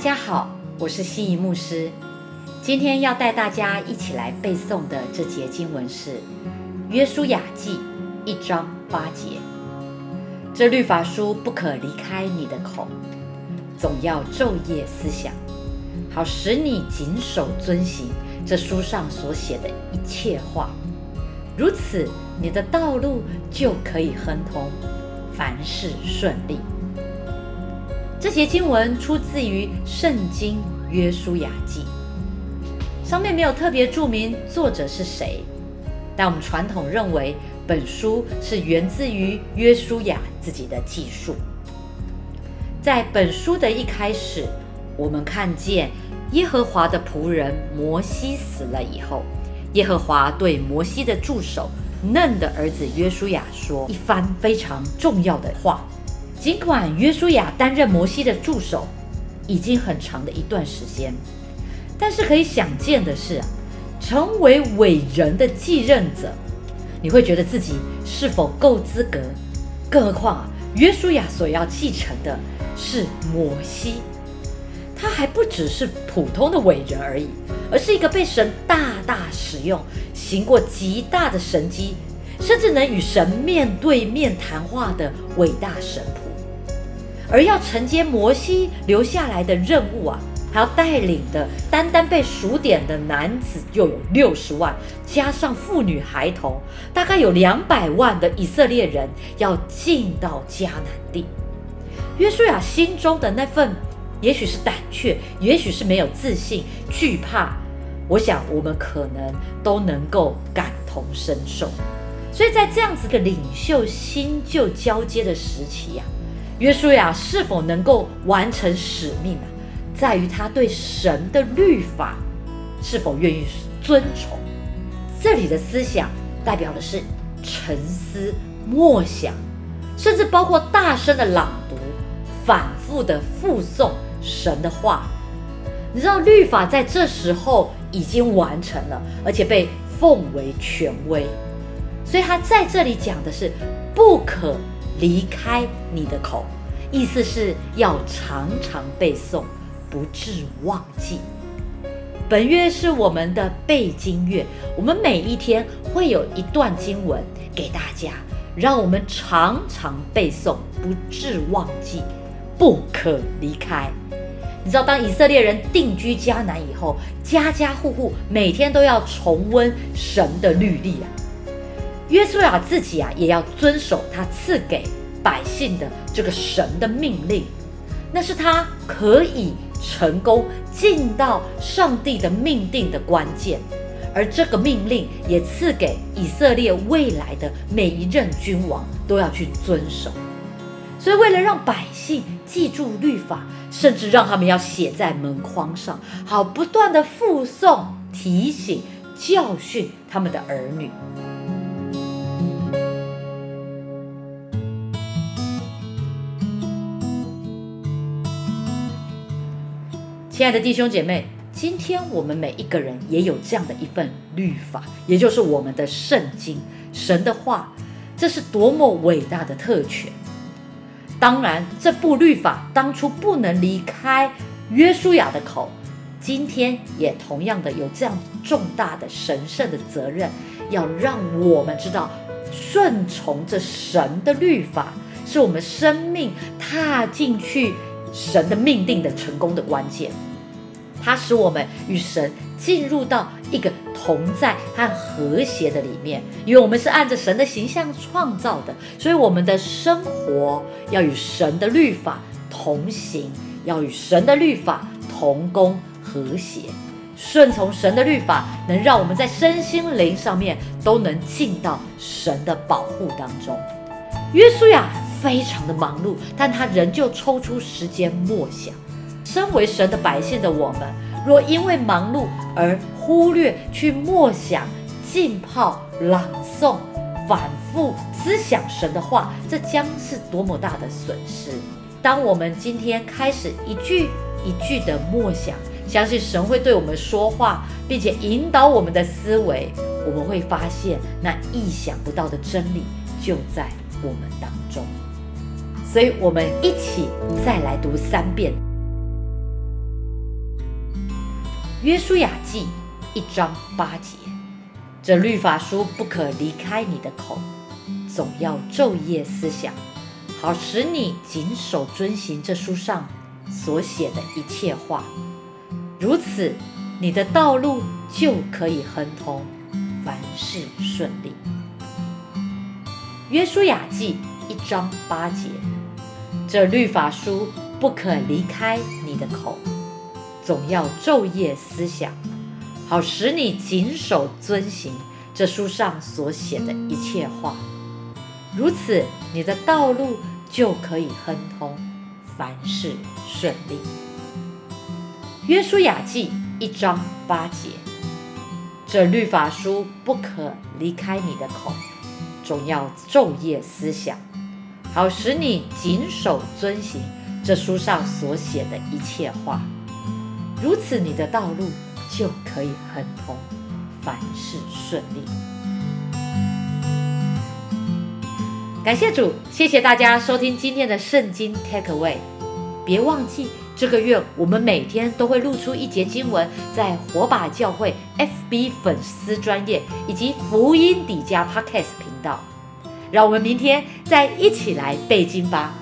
大家好，我是西仪牧师。今天要带大家一起来背诵的这节经文是《约书亚记》一章八节。这律法书不可离开你的口，总要昼夜思想，好使你谨守遵行这书上所写的一切话。如此，你的道路就可以亨通，凡事顺利。这节经文出自于《圣经·约书亚记》，上面没有特别注明作者是谁，但我们传统认为本书是源自于约书亚自己的记述。在本书的一开始，我们看见耶和华的仆人摩西死了以后，耶和华对摩西的助手嫩的儿子约书亚说一番非常重要的话。尽管约书亚担任摩西的助手已经很长的一段时间，但是可以想见的是，成为伟人的继任者，你会觉得自己是否够资格？更何况约书亚所要继承的是摩西，他还不只是普通的伟人而已，而是一个被神大大使用、行过极大的神迹，甚至能与神面对面谈话的伟大神仆。而要承接摩西留下来的任务啊，还要带领的单单被数点的男子就有六十万，加上妇女孩童，大概有两百万的以色列人要进到迦南地。约书亚心中的那份，也许是胆怯，也许是没有自信、惧怕，我想我们可能都能够感同身受。所以在这样子的领袖新旧交接的时期呀。约书亚是否能够完成使命啊，在于他对神的律法是否愿意遵从。这里的思想代表的是沉思、默想，甚至包括大声的朗读、反复的复诵神的话。你知道，律法在这时候已经完成了，而且被奉为权威，所以他在这里讲的是不可。离开你的口，意思是要常常背诵，不致忘记。本月是我们的背经月，我们每一天会有一段经文给大家，让我们常常背诵，不致忘记，不可离开。你知道，当以色列人定居迦南以后，家家户户每天都要重温神的律例啊。约书亚自己啊，也要遵守他赐给百姓的这个神的命令，那是他可以成功进到上帝的命定的关键。而这个命令也赐给以色列未来的每一任君王都要去遵守。所以，为了让百姓记住律法，甚至让他们要写在门框上，好不断的附诵、提醒、教训他们的儿女。亲爱的弟兄姐妹，今天我们每一个人也有这样的一份律法，也就是我们的圣经，神的话，这是多么伟大的特权！当然，这部律法当初不能离开约书亚的口，今天也同样的有这样重大的神圣的责任，要让我们知道，顺从这神的律法，是我们生命踏进去神的命定的成功的关键。它使我们与神进入到一个同在和和谐的里面，因为我们是按着神的形象创造的，所以我们的生活要与神的律法同行，要与神的律法同工和谐，顺从神的律法，能让我们在身心灵上面都能进到神的保护当中。约书亚非常的忙碌，但他仍旧抽出时间默想。身为神的百姓的我们，若因为忙碌而忽略去默想、浸泡、朗诵、反复思想神的话，这将是多么大的损失！当我们今天开始一句一句的默想，相信神会对我们说话，并且引导我们的思维，我们会发现那意想不到的真理就在我们当中。所以，我们一起再来读三遍。约书亚记一章八节，这律法书不可离开你的口，总要昼夜思想，好使你谨守遵行这书上所写的一切话。如此，你的道路就可以亨通，凡事顺利。约书亚记一章八节，这律法书不可离开你的口。总要昼夜思想，好使你谨守遵行这书上所写的一切话。如此，你的道路就可以亨通，凡事顺利。约书亚记一章八节，这律法书不可离开你的口，总要昼夜思想，好使你谨守遵行这书上所写的一切话。如此，你的道路就可以亨通，凡事顺利。感谢主，谢谢大家收听今天的圣经 Take Away。别忘记，这个月我们每天都会录出一节经文，在火把教会 FB 粉丝专业以及福音底加 Podcast 频道。让我们明天再一起来背经吧。